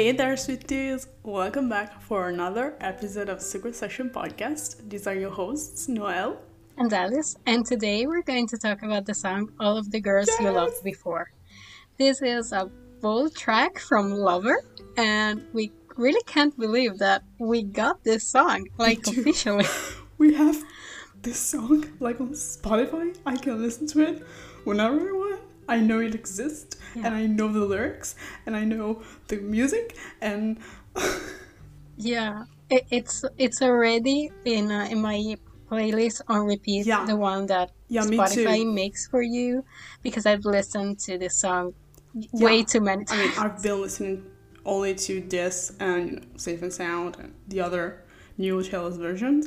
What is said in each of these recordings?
Hey there, sweeties! Welcome back for another episode of Secret Session Podcast. These are your hosts, Noel and Alice, and today we're going to talk about the song All of the Girls yes. You Loved Before. This is a full track from Lover, and we really can't believe that we got this song, like officially. we have this song, like on Spotify. I can listen to it whenever I want. I know it exists, yeah. and I know the lyrics, and I know the music, and yeah, it, it's it's already in uh, in my playlist on repeat. Yeah. the one that yeah, Spotify makes for you, because I've listened to this song yeah. way too many times. I mean, I've been listening only to this and you know, Safe and Sound and the other new Taylor's versions,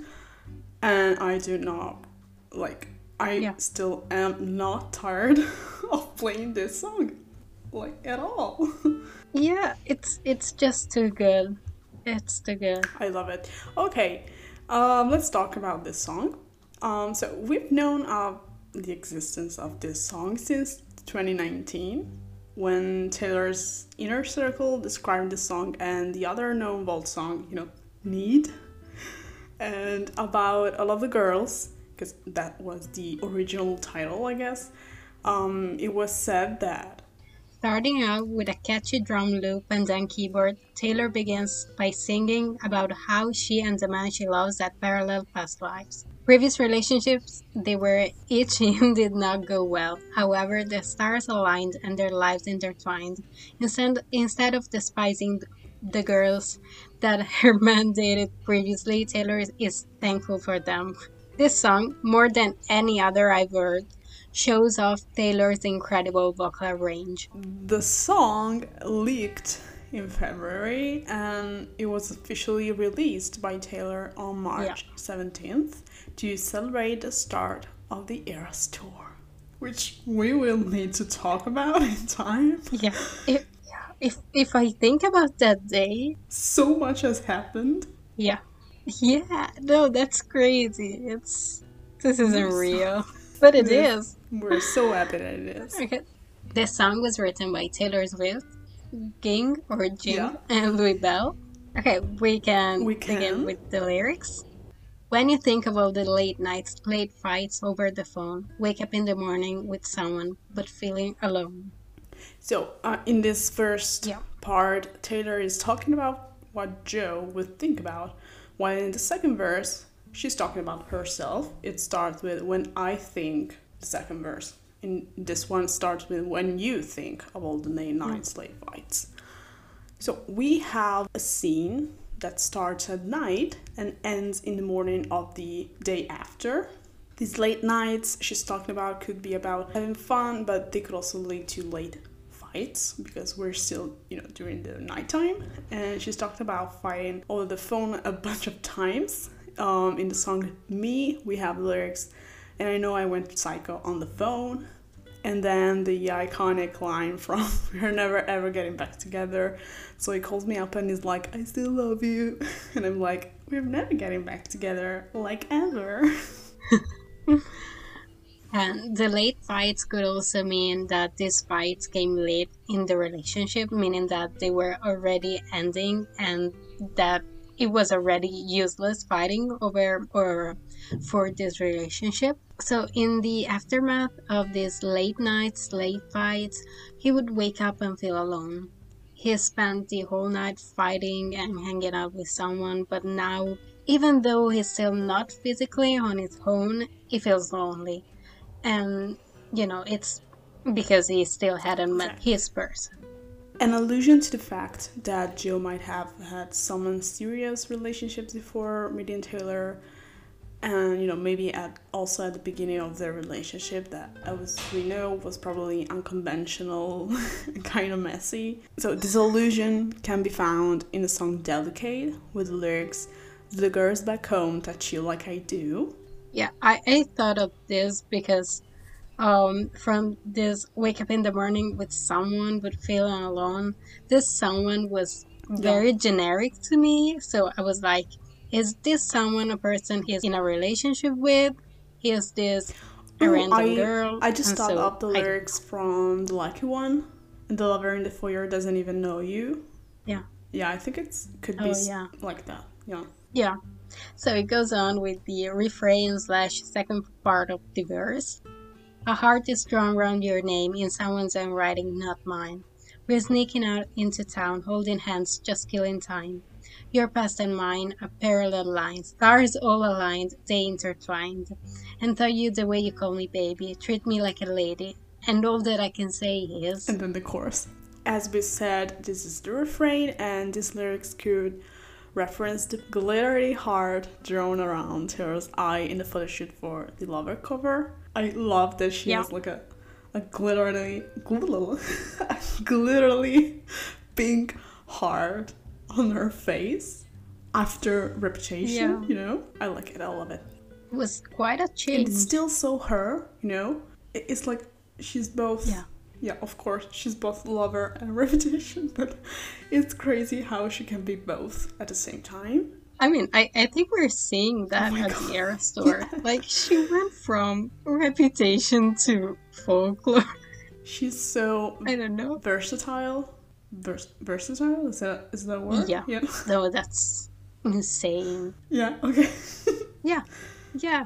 and I do not like. I yeah. still am not tired of playing this song, like at all. yeah, it's it's just too good. It's too good. I love it. Okay, um, let's talk about this song. Um, so we've known of the existence of this song since 2019 when Taylor's inner circle described the song and the other known vault song, you know, Need, and about all of the girls, because that was the original title, I guess. Um, it was said that Starting out with a catchy drum loop and then keyboard, Taylor begins by singing about how she and the man she loves had parallel past lives. Previous relationships they were each in did not go well. However, the stars aligned and their lives intertwined. Instead, instead of despising the girls that her man dated previously, Taylor is thankful for them. This song, more than any other I've heard, shows off Taylor's incredible vocal range. The song leaked in February and it was officially released by Taylor on March yeah. 17th to celebrate the start of the Eras tour, which we will need to talk about in time. Yeah. If, if, if I think about that day, so much has happened. Yeah. Yeah, no, that's crazy. It's this isn't real. But it is. We're so happy that it is. Okay. This song was written by Taylor Swift, Ging or Jim, yeah. and Louis Bell. Okay, we can, we can begin with the lyrics. When you think of all the late nights, late fights over the phone, wake up in the morning with someone but feeling alone. So, uh, in this first yeah. part, Taylor is talking about what Joe would think about, while in the second verse, she's talking about herself. It starts with when I think, the second verse. And this one starts with when you think of all the late nights, late fights. So we have a scene that starts at night and ends in the morning of the day after. These late nights she's talking about could be about having fun, but they could also lead to late fights because we're still, you know, during the nighttime. And she's talked about fighting over the phone a bunch of times. Um, in the song Me, we have lyrics, and I know I went psycho on the phone. And then the iconic line from we're never ever getting back together. So he calls me up and he's like i still love you. And i'm like we're never getting back together like ever. And the late fights could also mean that these fights came late in the relationship meaning that they were already ending and that it was already useless fighting over or for this relationship. So in the aftermath of these late nights, late fights, he would wake up and feel alone. He spent the whole night fighting and hanging out with someone, but now, even though he's still not physically on his own, he feels lonely. And, you know, it's because he still hadn't met his person. An allusion to the fact that Jill might have had some serious relationships before meeting Taylor, and you know maybe at also at the beginning of their relationship that as we know was probably unconventional, and kind of messy. So this allusion can be found in the song "Delicate" with the lyrics "The girls back home touch you like I do." Yeah, I, I thought of this because um, from this wake up in the morning with someone but feeling alone. This someone was very yeah. generic to me, so I was like, is this someone a person he's in a relationship with? Is this a random I, girl? I just thought so up the lyrics I, from the lucky one. The lover in the foyer doesn't even know you. Yeah. Yeah, I think it's could be Oh, yeah. like that. Yeah. Yeah. So it goes on with the refrain slash second part of the verse. A heart is drawn round your name in someone's own writing, not mine. We're sneaking out into town, holding hands, just killing time. Your past and mine are parallel lines, stars all aligned, they intertwined. And tell you the way you call me baby, treat me like a lady. And all that I can say is And then the chorus. As we said, this is the refrain, and these lyrics could reference the glittery heart drawn around her eye in the photo shoot for the Lover cover. I love that she Yeah. has like a, a glittery, glitter, glitterly pink heart on her face after Reputation. Yeah. You know, I like it. I love it. it was quite a change. it's still so her, you know? It's like she's both. Yeah. Yeah, of course, she's both lover and reputation, but it's crazy how she can be both at the same time. I mean, I, I think we're seeing that Oh at God. the Era store. Like, she went from reputation to folklore. She's so I don't know. versatile. Vers- versatile? Is that is that a word? Yeah. Yeah. No, that's insane. Yeah, okay. Yeah. Yeah.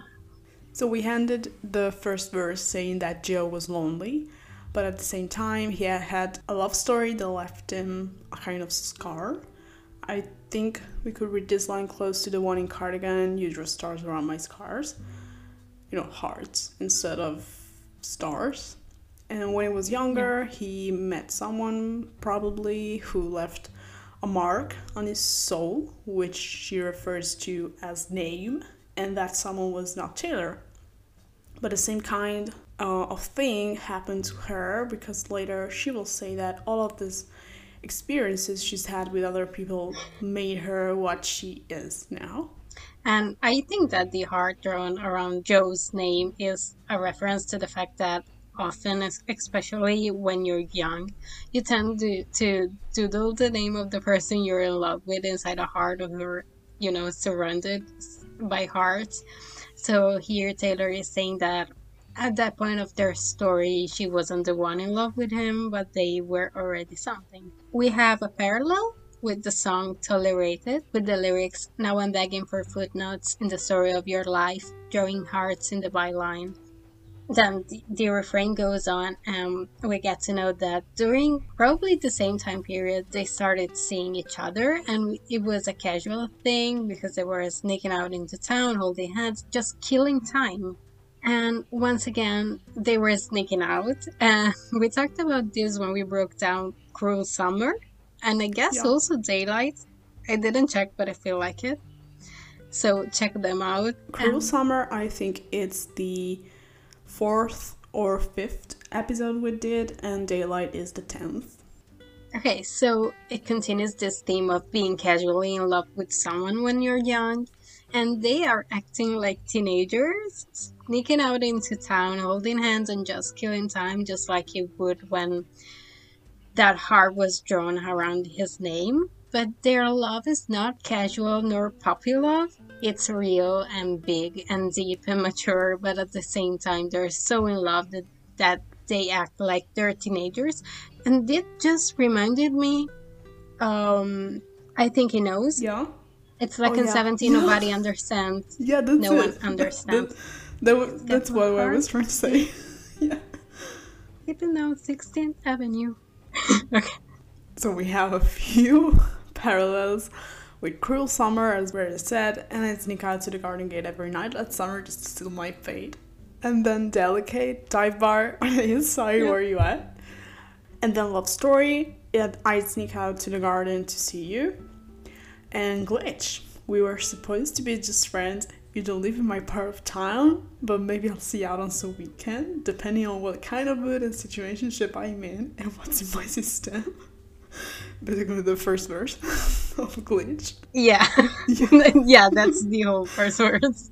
So we handed the first verse saying that Joe was lonely, but at the same time he had had a love story that left him a kind of scar. I think we could read this line close to the one in Cardigan, you draw stars around my scars. You know, hearts instead of stars. And when he was younger, he met someone probably who left a mark on his soul, which she refers to as name, and that someone was not Taylor. But the same kind uh, of thing happened to her because later she will say that all of these experiences she's had with other people made her what she is now. And I think that the heart drawn around Joe's name is a reference to the fact that often, especially when you're young, you tend to, to doodle the name of the person you're in love with inside a heart or you know, surrounded by hearts. So here Taylor is saying that at that point of their story, she wasn't the one in love with him, but they were already something. We have a parallel with the song Tolerated, with the lyrics Now I'm begging for footnotes in the story of your life, drawing hearts in the byline. Then the, the refrain goes on, and we get to know that during probably the same time period, they started seeing each other, and it was a casual thing because they were sneaking out into town, holding hands, just killing time. And once again, they were sneaking out. And we talked about this when we broke down Cruel Summer, and I guess Yeah. also Daylight. I didn't check, but I feel like it. So check them out. Cruel And- Summer, I think it's the fourth or fifth episode we did, and Daylight is the tenth. Okay, so it continues this theme of being casually in love with someone when you're young, and they are acting like teenagers, sneaking out into town, holding hands, and just killing time, just like he would when that heart was drawn around his name. But their love is not casual nor puppy love. It's real and big and deep and mature, but at the same time, they're so in love that, that they act like they're teenagers and it just reminded me um i think he knows Yeah? it's like Oh, in yeah. 17 nobody understands Yeah, that's No it. one understands. That, that, wa- that's what I was trying to say. yeah. even though 16th avenue okay So we have a few parallels with Cruel Summer, as Rita said, and I sneak out to the garden gate every night that summer just to steal my fate. And then Delicate, Dive Bar, inside, Yeah. where you at? And then Love Story, and I sneak out to the garden to see you. And Glitch, we were supposed to be just friends. You don't live in my part of town, but maybe I'll see you out on some weekend, depending on what kind of mood and situationship I'm in and what's in my system. Basically, the first verse of Glitch. yeah Yeah. yeah that's the whole first verse.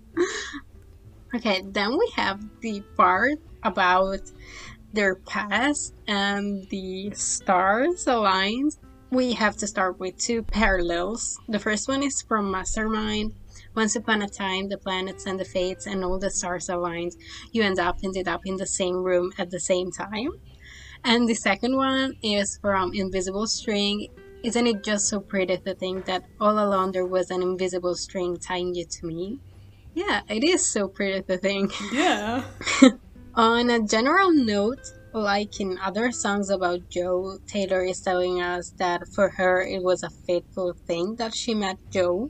okay then we have the part about their past and the stars aligned we have to start with two parallels the first one is from mastermind once upon a time the planets and the fates and all the stars aligned you end up ended up in the same room at the same time and the second one is from invisible string Isn't it just so pretty to think that all along there was an invisible string tying you to me? Yeah, it is so pretty to think. Yeah. On a general note, like in other songs about Joe, Taylor is telling us that for her it was a fateful thing that she met Joe.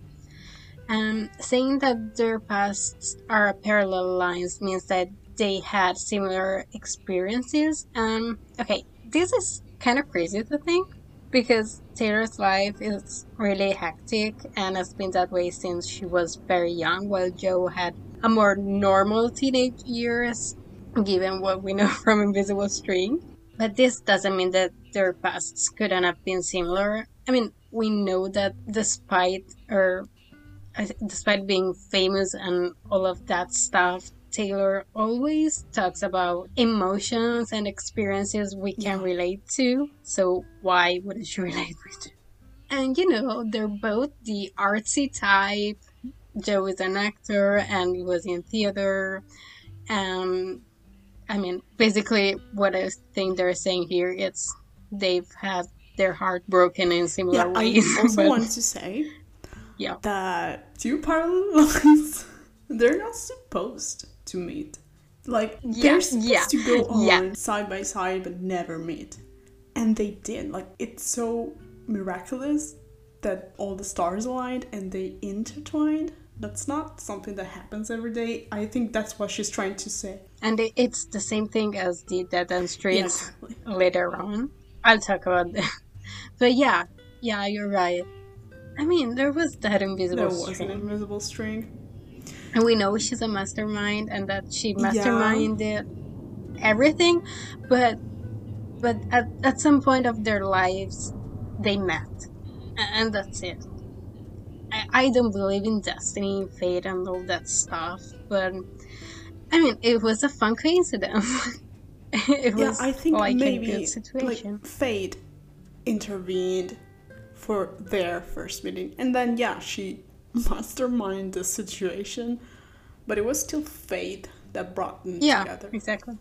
And saying that their pasts are parallel lines means that they had similar experiences. Um, okay, this is kind of crazy to think because Taylor's life is really hectic and has been that way since she was very young, while Joe had a more normal teenage years, given what we know from Invisible String. But this doesn't mean that their pasts couldn't have been similar. I mean, we know that despite or despite being famous and all of that stuff, Taylor always talks about emotions and experiences we can relate to. So why wouldn't she relate with? And you know, they're both the artsy type. Joe is an actor and he was in theater. And I mean, basically, what I think they're saying here is they've had their heart broken in similar yeah, ways. I also but, want to say yeah. that two parallel lines, they're not supposed to meet. Like yeah, they're supposed yeah, to go on yeah. side by side but never meet. And they did. Like it's so miraculous that all the stars aligned and they intertwined. That's not something that happens every day. I think that's what she's trying to say. And it's the same thing as the Dead End Streets exactly. later on. I'll talk about that. But yeah, yeah, you're right. I mean, there was that invisible there was an invisible string. And we know she's a mastermind and that she masterminded yeah. everything, but but at, at some point of their lives they met. And that's it. I, I don't believe in destiny, fate and all that stuff, but I mean it was a fun coincidence. it yeah, I think like maybe like fate intervened for their first meeting. And then yeah, she masterminded the situation, but it was still fate that brought them yeah, together. Exactly.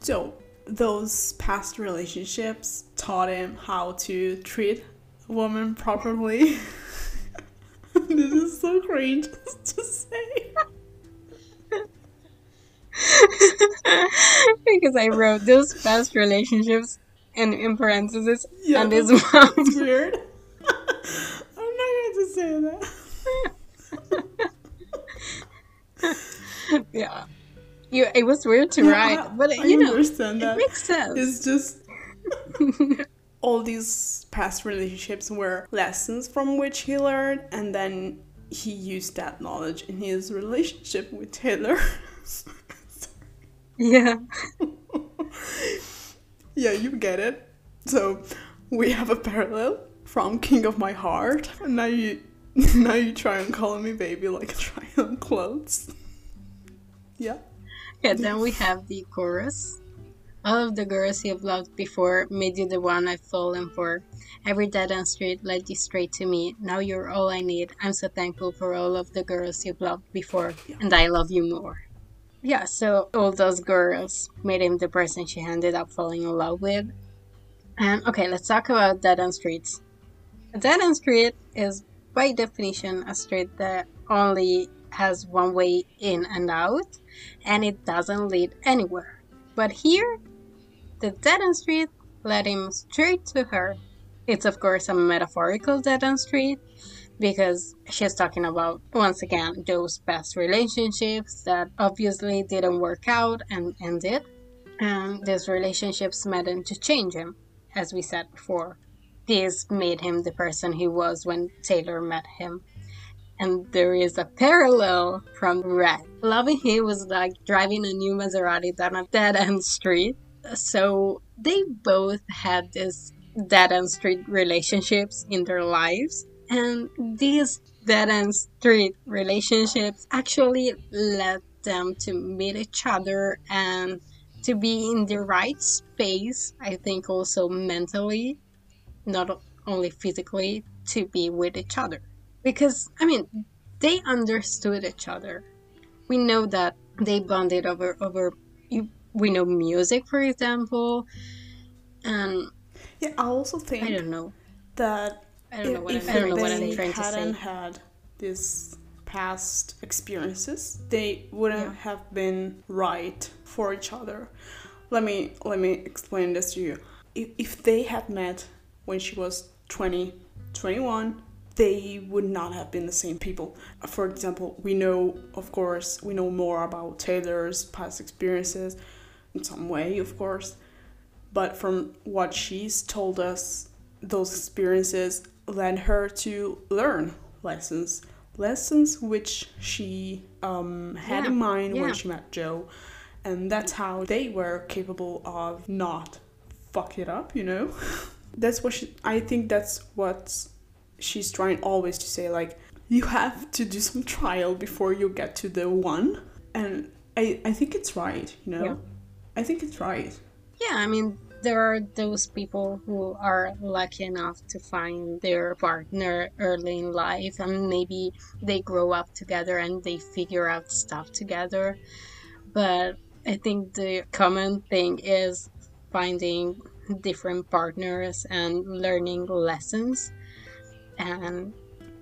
So those past relationships taught him how to treat a woman properly. this is so cringe to say. because I wrote those past relationships in, in parentheses yeah, and this one. weird. I'm not going to say that. yeah. You, it was weird to yeah, write, but I, you know, understand that. it makes sense. It's just all these past relationships were lessons from which he learned, and then he used that knowledge in his relationship with Taylor. yeah. yeah, you get it. So we have a parallel from King of My Heart, and now you now you try and call me baby like a try on clothes. yeah. Yeah, then we have the chorus. All of the girls you've loved before made you the one I've fallen for. Every dead end street led you straight to me. Now you're all I need. I'm so thankful for all of the girls you've loved before, yeah. and I love you more. Yeah, so all those girls made him the person she ended up falling in love with. And okay, let's talk about dead end streets. A dead end street is by definition a street that only has one way in and out and it doesn't lead anywhere. But here, the dead end street led him straight to her. It's of course a metaphorical dead end street because she's talking about once again those past relationships that obviously didn't work out and ended. And these relationships him to change him, as we said before this made him the person he was when Taylor met him. And there is a parallel from Red. Loving him was like driving a new Maserati down a dead end street. So they both had this dead end street relationships in their lives. And these dead end street relationships actually led them to meet each other and to be in the right space, I think also mentally not only physically, to be with each other. Because, I mean, they understood each other. We know that they bonded over, over we know music, for example. And yeah, I also think I don't know. that I don't know what, if I don't know what they I'm trying to hadn't say. had this past experiences, they wouldn't Yeah. have been right for each other. Let me let me explain this to you. If, if they had met when she was 20, 21, they would not have been the same people. For example, we know, of course, we know more about Taylor's past experiences in some way, of course. But from what she's told us, those experiences led her to learn lessons. Lessons which she um, had Yeah, in mind yeah. when she met Joe. And that's how they were capable of not fuck it up, you know? that's what she, I think that's what she's trying always to say like you have to do some trial before you get to the one and i i think it's right you know Yeah. i think it's right Yeah, I mean, there are those people who are lucky enough to find their partner early in life, and maybe they grow up together and they figure out stuff together. But I think the common thing is finding different partners and learning lessons and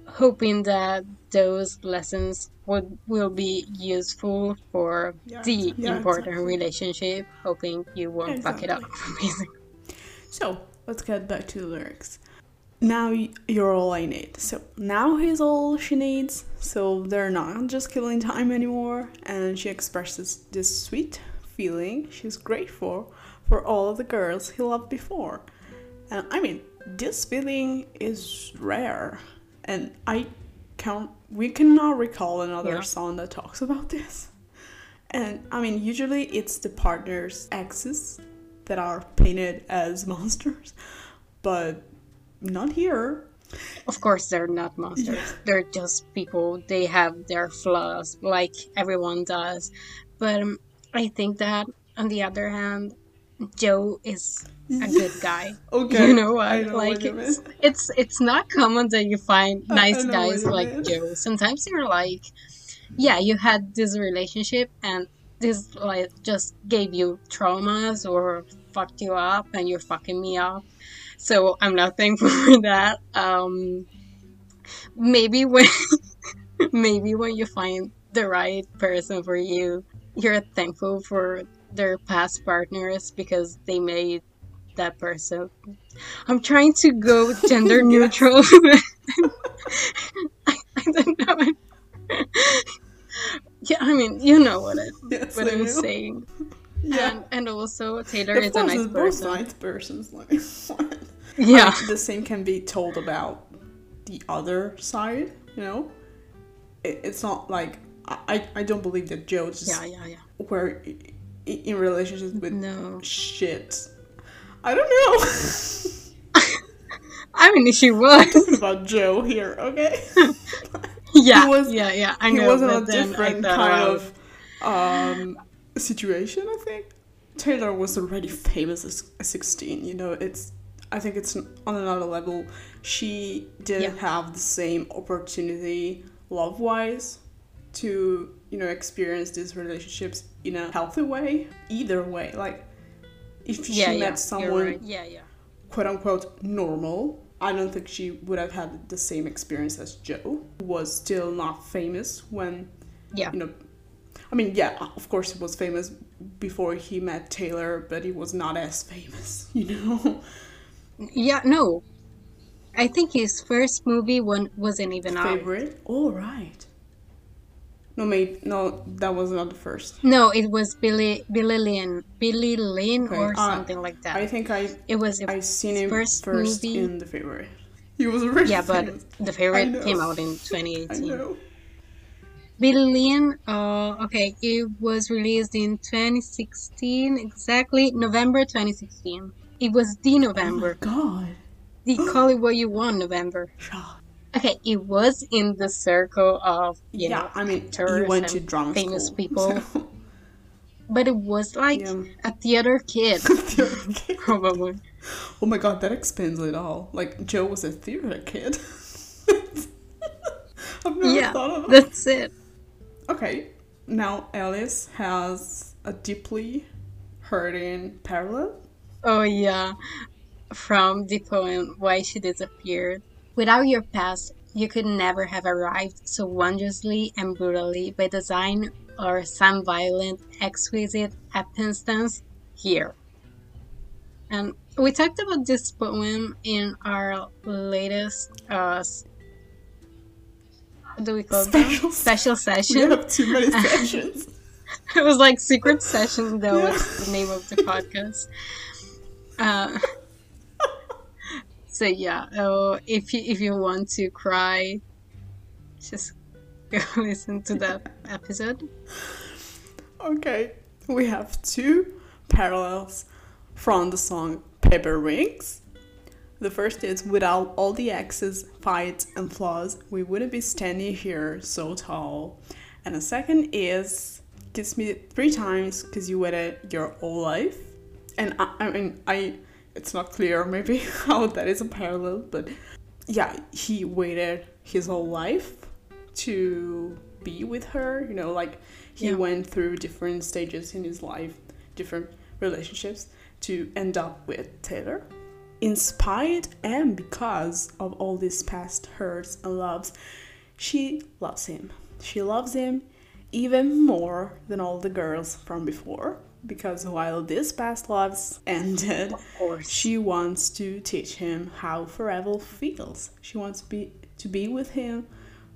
hoping that those lessons would will be useful for Yeah, the yeah, important exactly. relationship hoping you won't fuck it up. Basically so let's get back to the lyrics. Now you're all i need. So now he's all she needs. So they're not just killing time anymore. And she expresses this sweet feeling she's grateful for all of the girls he loved before. And i mean this feeling is rare. And i can't we cannot recall another Yeah. song that talks about this. And i mean usually it's the partner's exes that are painted as monsters but not here. Of course they're not monsters. They're just people. They have their flaws like everyone does. But um, i think that on the other hand joe is a good guy. Okay. You know what I know like what it's, it's it's not common that you find nice guys like mean. joe. Sometimes you're like yeah you had this relationship and this like just gave you traumas or fucked you up and you're fucking me up. So i'm not thankful for that. Um maybe when maybe when you find the right person for you you're thankful for their past partners because they made that person. I'm trying to go gender neutral. I, I don't know. Yeah i mean you know what, I, yes, what I i'm saying. Yeah. And, and also taylor of is a nice it's both person. nice persons like yeah. The same can be told about the other side, you know? It, it's not like. I, I- don't believe that Joe just yeah yeah yeah. i- in relationships with no shit. I don't know. i mean she was Talking about Joe here, okay? yeah was- yeah yeah i he know was in a but then I different kind of um, situation, I think. Taylor was already famous as a 16, you know, it's I think it's on another level. She didn't Yeah. have the same opportunity love wise to, you know, experience these relationships in a healthy way. Either way. Like if she yeah, met yeah, someone right. yeah yeah quote unquote normal, I don't think she would have had the same experience as Joe, who was still not famous when, Yeah. you know, I mean, yeah, uh, of course he was famous before he met Taylor, but he was not as famous, you know? Yeah, no. I think his first movie one wasn't even out. Favorite? All right. No, maybe, no, that was not the first. No, it was Billy Billy Lynn, Billy Lynn Okay, or uh, something like that. I think I it was I seen him first first, movie. in the favorite. He was already yeah, but the favorite came out in I 2018. know. Billy Lynn, uh, okay, it was released in 2016, exactly November 2016. It was the November. Oh my November, god. the Call It What You Want November. Shock. Okay, it was in the circle of you yeah, know I mean, you went to drama famous school, people. so- but it was like Yeah. a theater kid, theater probably. Oh my god, that explains it all. Like Joe was a theater kid. I've never Yeah, thought of that. that's it. Okay, now Alice has a deeply hurting parallel. Oh yeah. from the poem Why She Disappeared. Without your past, you could never have arrived so wondrously and brutally by design or some violent, exquisite happenstance here. And we talked about this poem in our latest uh, what do we call Special them? Special session. We have too many sessions. it was like secret session though yeah. was the name of the podcast. Uh, so yeah, uh, if you if you want to cry, just go listen to that episode. Okay, we have two parallels from the song Paper Rings. The first is without all the exes, fights, and flaws, we wouldn't be standing here so tall. And the second is kiss me three times because you waited your whole life. And I, I mean, I it's not clear maybe how that is a parallel, but yeah, he waited his whole life to be with her. You know, like he yeah. went through different stages in his life, different relationships to end up with Taylor. In spite and because of all these past hurts and loves, she loves him. She loves him even more than all the girls from before because while this past loves ended, she wants to teach him how forever feels. She wants to be to be with him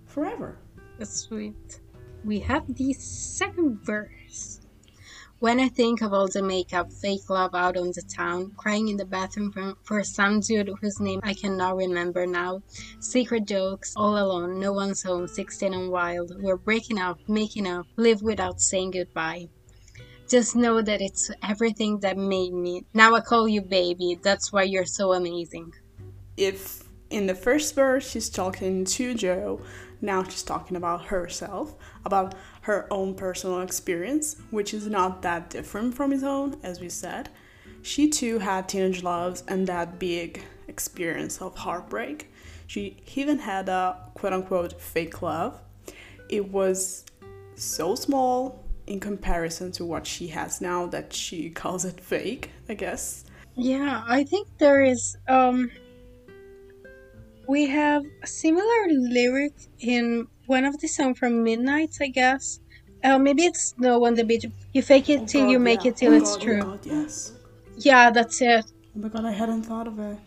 forever. That's sweet. We have the second verse. When I think of all the makeup, fake love out on the town, crying in the bathroom for, for some dude whose name I cannot remember now, secret jokes, all alone, no one's home, 16 and wild, we're breaking up, making up, live without saying goodbye. Just know that it's everything that made me. Now I call you baby. That's why you're so amazing. If in the first verse she's talking to Joe, now she's talking about herself, about her own personal experience, which is not that different from his own, as we said. She too had teenage loves and that big experience of heartbreak. She even had a quote unquote fake love. It was so small, in comparison to what she has now that she calls it fake, I guess. Yeah, I think there is um we have a similar lyric in one of the songs from Midnight, I guess. Uh, maybe it's No on the Beach. You fake it oh till God, you make yeah. it till oh it's God, true. Oh God, yes. Yeah, that's it. Oh my God, I hadn't thought of it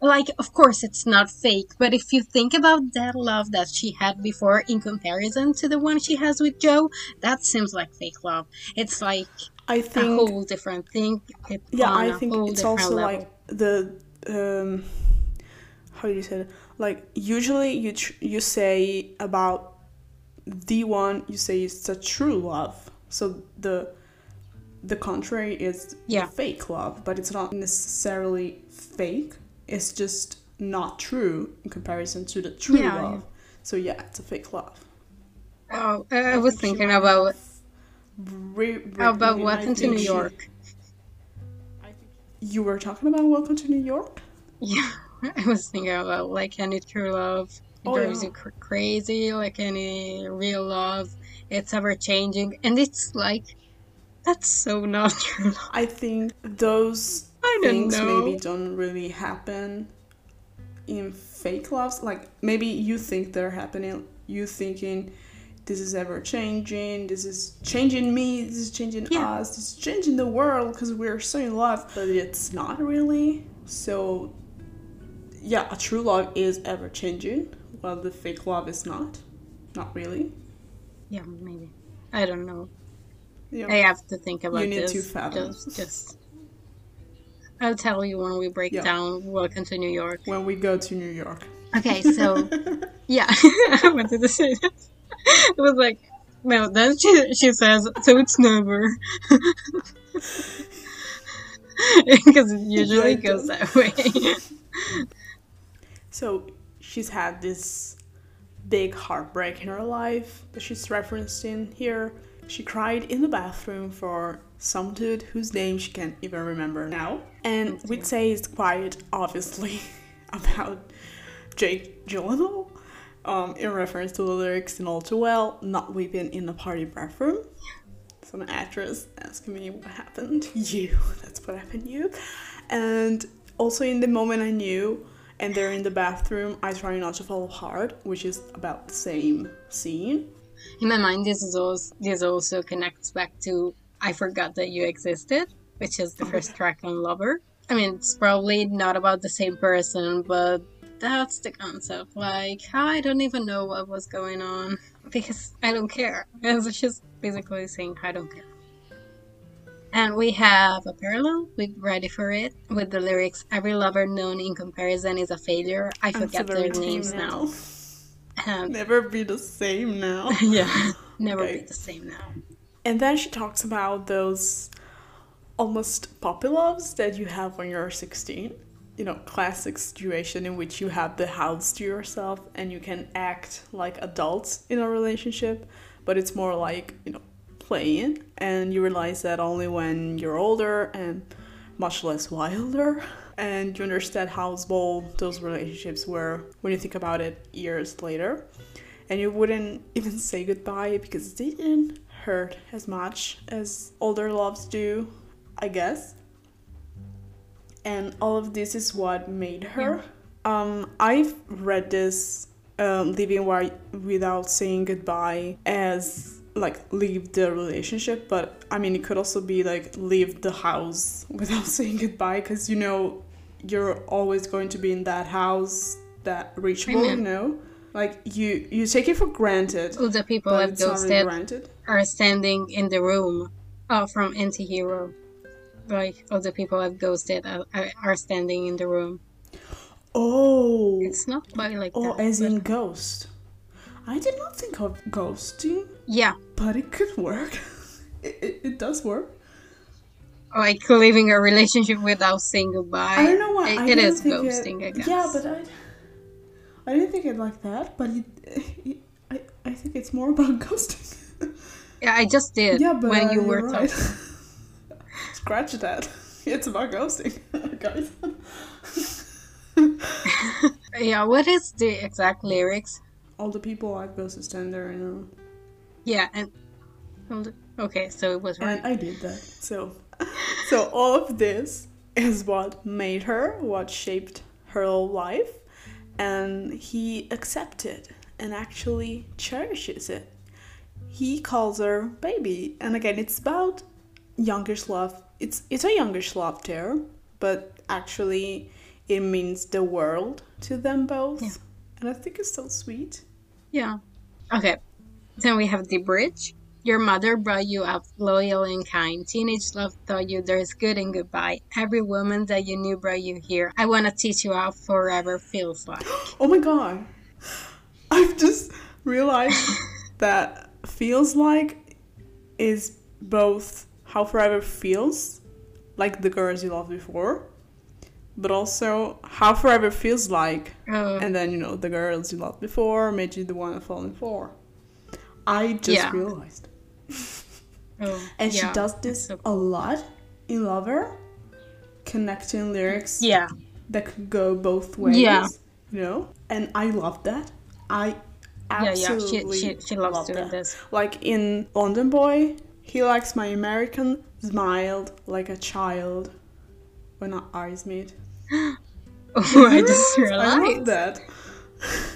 like of course it's not fake but if you think about that love that she had before in comparison to the one she has with joe that seems like fake love it's like i think a whole different thing yeah i think it's also level. like the um how do you say it like usually you tr- you say about the one you say it's a true love so the the contrary is yeah. fake love but it's not necessarily fake is just not true in comparison to the true yeah, love. Yeah. So yeah, it's a fake love. Oh, I, I was thinking about re- re- about Welcome to New York. You were talking about Welcome to New York. Yeah, I was thinking about like any true love oh, drives yeah. you cr- crazy, like any real love. It's ever changing, and it's like that's so not true. I think those I things maybe don't really happen in fake loves. Like maybe you think they're happening, you thinking this is ever changing, this is changing me, this is changing yeah. us, this is changing the world because we're so in love, but it's not really. So yeah, a true love is ever changing, while the fake love is not. Not really. Yeah, maybe. I don't know. Yeah. I have to think about you need this. To fathom. Just, just I'll tell you when we break yeah. down Welcome to New York. When we go to New York. Okay, so yeah, I wanted to say that. It was like, no, then she she says, so it's never. Because it usually yeah, goes that way. so she's had this big heartbreak in her life that she's referencing here. She cried in the bathroom for some dude whose name she can't even remember now. And we'd say it's quite obviously about Jake Gyllenhaal, um, in reference to the lyrics in All Too Well, not weeping in the party bathroom. Some actress asking me what happened. You, that's what happened to you. And Also, in the moment I knew, and they're in the bathroom, I try not to fall hard, which is about the same scene. In my mind, this is also this also connects back to "I Forgot That You Existed," which is the first track on Lover. I mean, it's probably not about the same person, but that's the concept. Like, I don't even know what was going on because I don't care. It's just basically saying I don't care. And we have a parallel with Ready for It with the lyrics Every lover known in comparison is a failure. I forget their names now. Um, never be the same now. yeah, never okay. be the same now. And then she talks about those almost puppy loves that you have when you're 16 you know classic situation in which you have the house to yourself and you can act like adults in a relationship but it's more like you know playing and you realize that only when you're older and much less wilder and you understand how small those relationships were when you think about it years later and you wouldn't even say goodbye because they didn't hurt as much as older loves do i guess and all of this is what made her. Yeah. Um, I've read this um, living without saying goodbye as like leave the relationship, but I mean it could also be like leave the house without saying goodbye because you know you're always going to be in that house that reachable, you know. Like you, you take it for granted. All the people have ghosted really are standing in the room uh, from Anti-Hero like all the people I've ghosted are, are standing in the room. Oh, it's not quite like oh, that. as in ghost. I did not think of ghosting. Yeah, but it could work. it, it, it does work. Like leaving a relationship without saying goodbye. I don't know why. It, it is ghosting, it, I guess. Yeah, but I, I didn't think it like that. But it, it, I, I think it's more about ghosting. yeah, I just did. Yeah, but when you were right. talking. Scratch that. It's about ghosting, guys. yeah, what is the exact lyrics? All the people I ghosted stand there and. Uh, yeah, and okay, so it was right. And I did that. So, so all of this is what made her, what shaped her whole life, and he accepted and actually cherishes it. He calls her baby, and again, it's about youngish love it's it's a youngish love there, but actually it means the world to them both. Yeah. And I think it's so sweet. Yeah. Okay. Then we have the bridge. Your mother brought you up loyal and kind. Teenage love taught you there's good and goodbye. Every woman that you knew brought you here. I want to teach you how forever feels like. Oh my god. I've just realized that feels like is both how forever feels like the girls you loved before but also how forever feels like uh, and then you know the girls you loved before made you the one falling for i just yeah. realized oh, and yeah, she does this so a lot in lover connecting lyrics yeah that could go both ways yeah you know and i love that i absolutely yeah, yeah. She, she, she loves doing that. this like in london boy he likes my American smiled like a child when our eyes meet. oh, I just realized. I love that.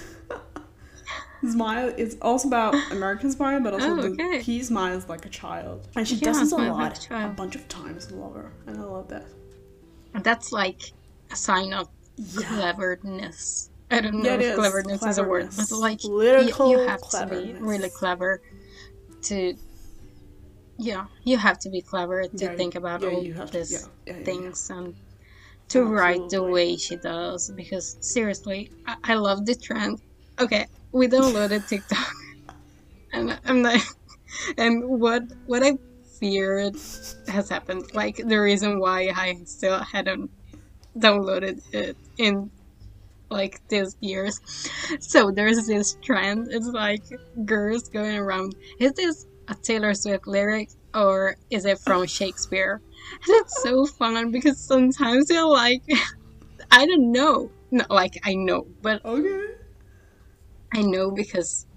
Smile is also about American smile, but also oh, okay. the, he smiles like a child, and she yeah, does this a lot, a bunch of times. I love her, and I love that. That's like a sign of yeah. cleverness. I don't know if cleverness, cleverness, is a word, but like you, you, have to be really clever to yeah you have to be clever to yeah, think about yeah, all these yeah, things and to Absolutely. write the way she does because seriously I-, I love the trend okay we downloaded tiktok and i'm like and what what i feared has happened like the reason why i still hadn't downloaded it in like these years so there's this trend it's like girls going around is this a Taylor Swift lyric or is it from Shakespeare? And it's so fun because sometimes you're like, I don't know. Not like I know, but okay. I know because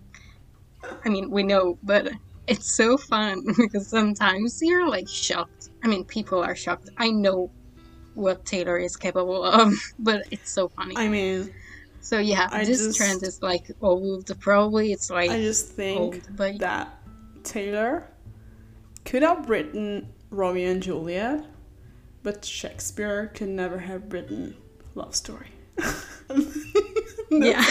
I mean we know, but it's so fun because sometimes you're like shocked. I mean, people are shocked. I know what Taylor is capable of, but it's so funny. I mean, so yeah, I this just- trend is like old. Probably it's like I just think old, but that Taylor could have written Romeo and Juliet, but Shakespeare could never have written love story. yeah,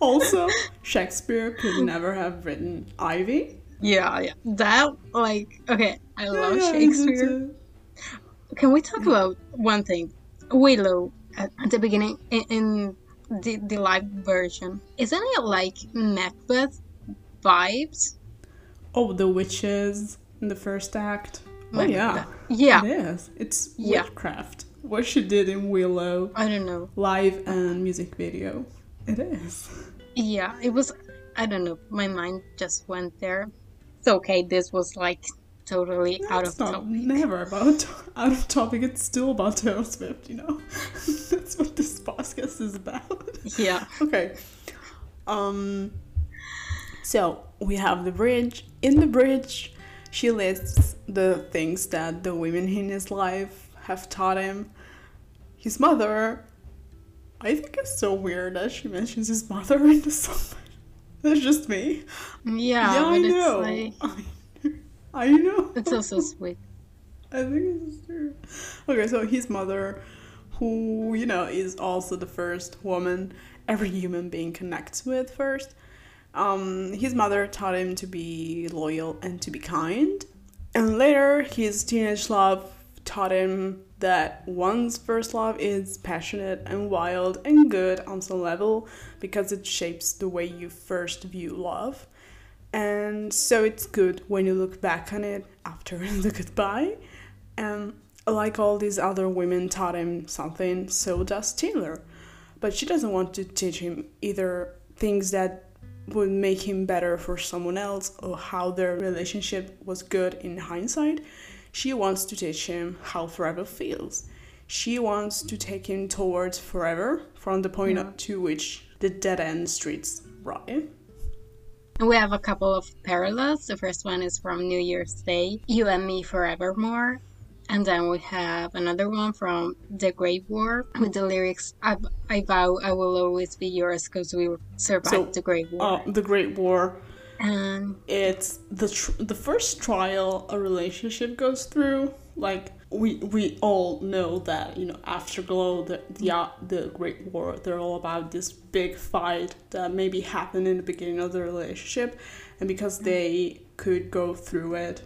Also, Shakespeare could never have written Ivy. yeah, yeah. That like okay, I love Yeah, Shakespeare. Can we talk about one thing? Willow at, at the beginning in, in the the live version, isn't it like Macbeth vibes? Oh, the witches in the first act. Oh yeah, yeah. it is. It's Yeah. witchcraft. What she did in Willow, I don't know. live and music video. It is. Yeah, it was. I don't know. My mind just went there. It's okay. This was like totally out it's of not topic. never about out of topic. It's still about Taylor Swift. You know, that's what this podcast is about. Yeah. okay. Um. So we have the bridge. In the bridge, she lists the things that the women in his life have taught him. His mother. I think it's so weird that she mentions his mother in the song. That's just me. Yeah, yeah, but I it's know. like I know. it's also sweet. I think it's true. Okay, so his mother, who, you know, is also the first woman every human being connects with first, um, his mother taught him to be loyal and to be kind. And later, his teenage love taught him that one's first love is passionate and wild and good on some level because it shapes the way you first view love. And so it's good when you look back on it after the goodbye. And like all these other women taught him something, so does Taylor. But she doesn't want to teach him either things that would make him better for someone else or how their relationship was good in hindsight. She wants to teach him how forever feels. She wants to take him towards forever from the point Yeah. to which the dead end streets. And we have a couple of parallels. The first one is from New Year's Day, You and Me Forevermore. And then we have another one from The Great War with the lyrics I, I vow I will always be yours because we survived So, the Great War. Uh, the Great War and it's the tr- the first trial a relationship goes through. Like we we all know that you know Afterglow, the the uh, the Great War, they're all about this big fight that maybe happened in the beginning of the relationship, and because they could go through it,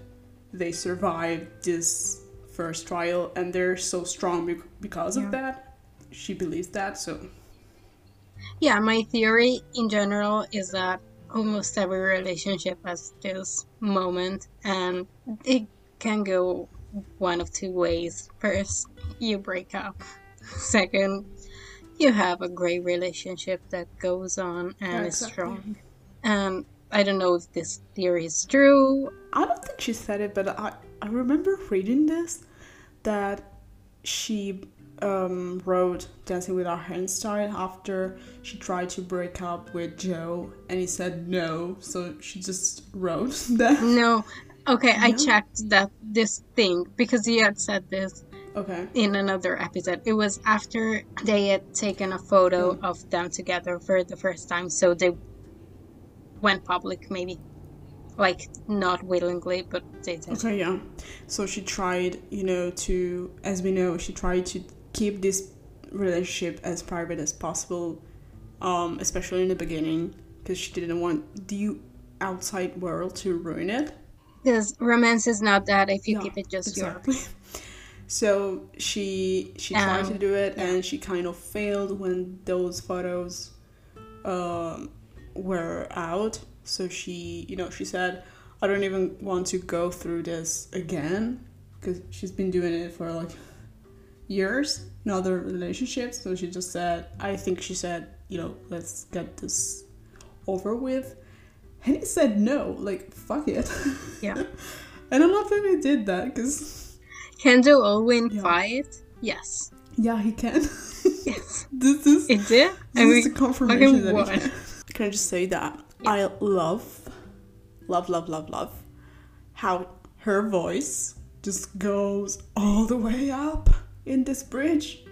they survived this first trial, and they're so strong bec- because Yeah. of that. She believes that, so yeah, my theory in general is that almost every relationship has this moment and it can go one of two ways. First, you break up. Second, you have a great relationship that goes on and Yeah, is strong. Um, I don't know if this theory is true. I don't think she said it, but I, I remember reading this that she um, wrote Dancing with Our Hands Tied after she tried to break up with Joe and he said no, so she just wrote that. No. Okay, I checked that this thing because he had said this Okay. in another episode. It was after they had taken a photo Mm. of them together for the first time, so they went public, maybe. Like, not willingly, but they did. Okay, yeah. So she tried, you know, to, as we know, she tried to keep this relationship as private as possible, um, especially in the beginning, because she didn't want the outside world to ruin it. Because romance is not that if you Yeah, keep it just exactly. So she she tried Um, to do it, and she kind of failed when those photos um, were out. So she, you know, she said, "I don't even want to go through this again," because she's been doing it for like years in other relationships. So she just said, "I think she said, you know, let's get this over with." And he said no, like fuck it. Yeah. and I love that he did that because Can Joe Alwyn Yeah. fight? Yes. yeah, he can. Yes. this is It did? this I is the confirmation that what? he can. Can I just say that I love, love, love, love, love how her voice just goes all the way up in this bridge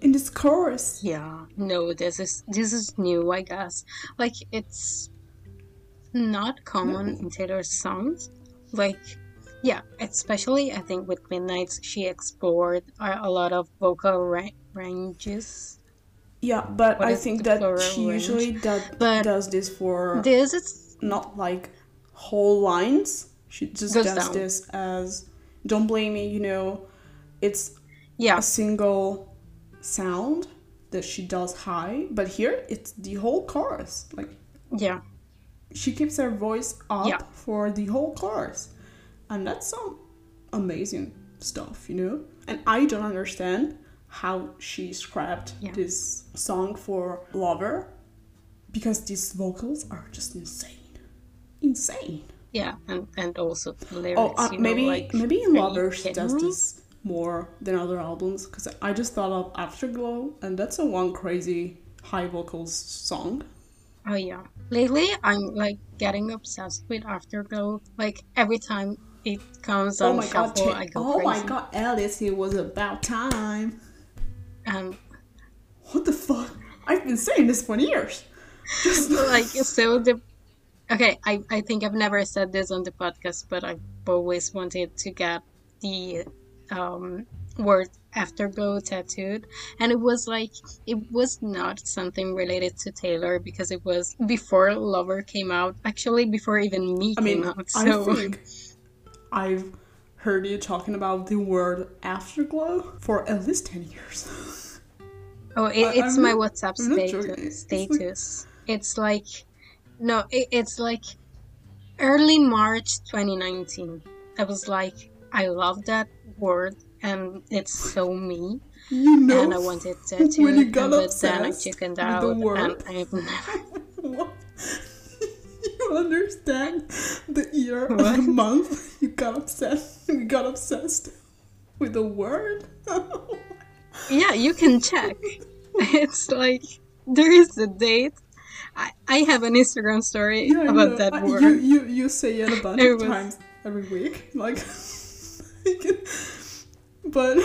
in this chorus yeah no this is this is new i guess like it's not common no. in taylor's songs like yeah especially i think with midnights she explored a, lot of vocal ra- ranges yeah but what i think that she range? usually does, but does this for this is not like whole lines she just does down. this as don't blame me you know it's yeah. a single sound that she does high but here it's the whole chorus. Like yeah. she keeps her voice up yeah. for the whole chorus. And that's some amazing stuff you know? And i don't understand how she scrapped yeah. this song for lover because these vocals are just insane. Insane. Yeah and and also the lyrics oh uh, maybe know, like, maybe in lover she does this more than other albums because i just thought of afterglow and that's a one crazy high vocals song oh yeah lately i'm like getting obsessed with afterglow like every time it comes oh on oh my shuffle, god, I go oh crazy. my god alice it was about time um, what the fuck? I've been saying this for years. Just like so the okay, I, I think I've never said this on the podcast, but I've always wanted to get the um, word afterglow tattooed and it was like it was not something related to taylor because it was before lover came out actually before even me I came mean, out so i think i've heard you talking about the word afterglow for at least 10 years. oh, it, it's I'm my WhatsApp status. status. It's like, no, it, it's like early March 2019. I was like, I love that word and it's so me. You know, and I wanted to, when you got but then I chickened out and I've never. you understand the year what? of the month you got obsessed you got obsessed with the word yeah you can check it's like there is a date I, I have an Instagram story yeah, about that word. You, you you say it a bunch it of was... times every week, like, but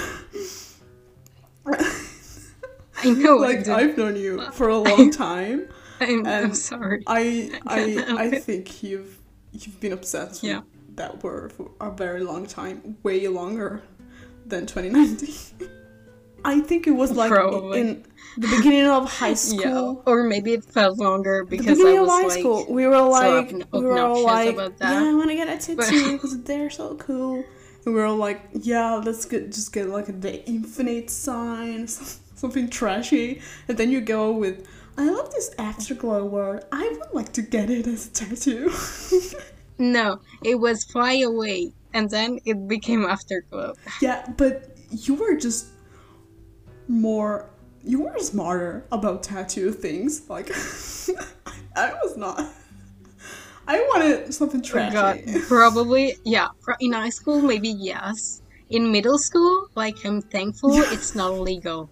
I know. Like I've known you for a long time, I'm, I'm sorry. I I I, I think you've you've been obsessed yeah. with that word for a very long time, way longer than 2019. I think it was like Probably. in the beginning of high school, yeah. or maybe it felt longer because I was high like, school. We were like, so we were all like, yeah, I want to get a tattoo because they're so cool. We were all like, yeah, let's get just get like the infinite sign, something trashy, and then you go with I love this afterglow word. I would like to get it as a tattoo. no, it was fly away, and then it became afterglow. Yeah, but you were just more. You were smarter about tattoo things. Like, I was not. I wanted something trashy. God, probably, yeah. In high school, maybe yes. In middle school, like, I'm thankful it's not legal.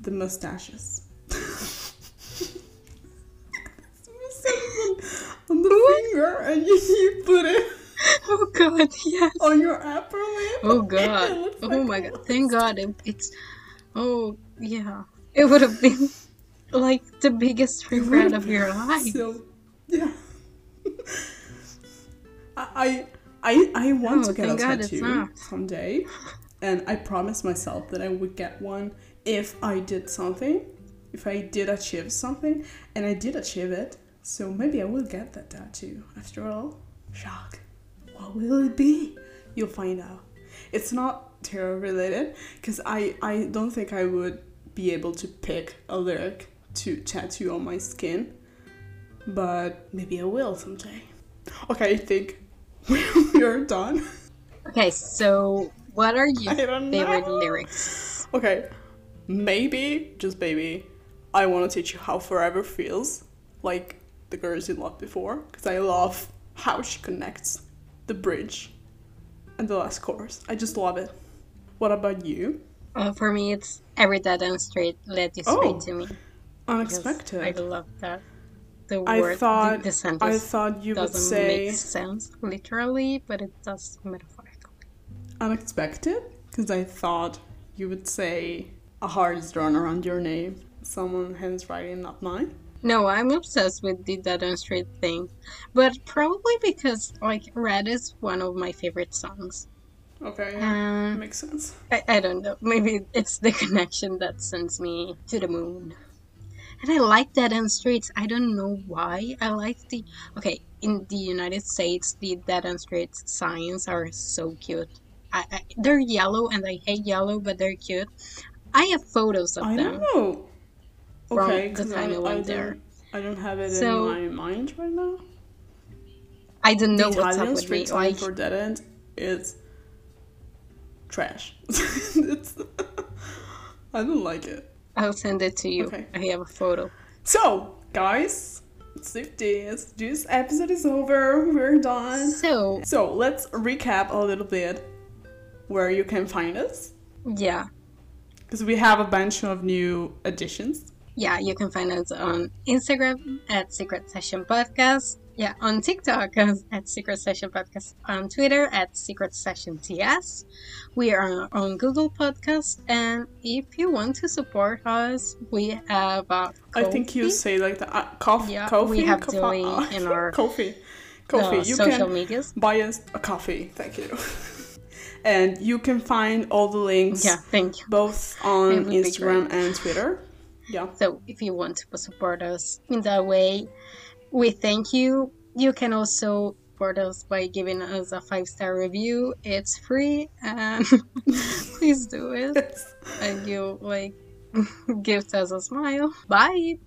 The mustaches. on the finger and you, you put it oh god yes on your upper lip oh god oh like my god thank god it, it's oh yeah it would have been like the biggest regret of your life so yeah i i i want oh, to get a god tattoo someday and i promised myself that i would get one if i did something if i did achieve something and i did achieve it so maybe I will get that tattoo after all. Shock. What will it be? You'll find out. It's not tarot related because I, I don't think I would be able to pick a lyric to tattoo on my skin, but maybe I will someday. Okay, I think we are done. Okay, so what are your favorite know. lyrics? Okay, maybe, just maybe, I want to teach you how forever feels. Like, the girls you loved before because I love how she connects the bridge and the last chorus. I just love it. What about you? Uh, for me, it's every dead end straight led you straight oh, to me. Unexpected. I love that. The I word, thought, the, sentence I thought you would say make sense literally, but it does metaphorically. unexpected because I thought you would say a heart is drawn around your name. Someone handwriting, not mine. No, I'm obsessed with the Dead on Street thing, but probably because like Red is one of my favorite songs. Okay, yeah, um, makes sense. I, I don't know. Maybe it's the connection that sends me to the moon. And I like Dead End Streets. I don't know why. I like the okay in the United States. The Dead End Streets signs are so cute. I, I, they're yellow and I hate yellow, but they're cute. I have photos of I them. I don't know okay, the time I, I went I there. I don't have it so, in my mind right now. I don't know the what's Italian up with street me. Sign like, for dead end is trash. it's I don't like it. I'll send it to you. Okay. I have a photo. So, guys, this. This episode is over. We're done. So, so let's recap a little bit where you can find us. Yeah. Because we have a bunch of new additions yeah, you can find us on Instagram at Secret Session Podcast. Yeah, on TikTok at Secret Session Podcast. On Twitter at Secret Session TS. We are on Google Podcast, and if you want to support us, we have. Uh, I think you say like the uh, Ko-Fi. Yeah, Ko-Fi, we have Ko-Fi, doing in our coffee. Coffee. Uh, you social can medias. buy us a coffee. Thank you. and you can find all the links. Yeah, thank you. Both on Instagram and Twitter. Yeah. So if you want to support us in that way, we thank you. You can also support us by giving us a five star review. It's free and please do it. And you like gives us a smile. Bye.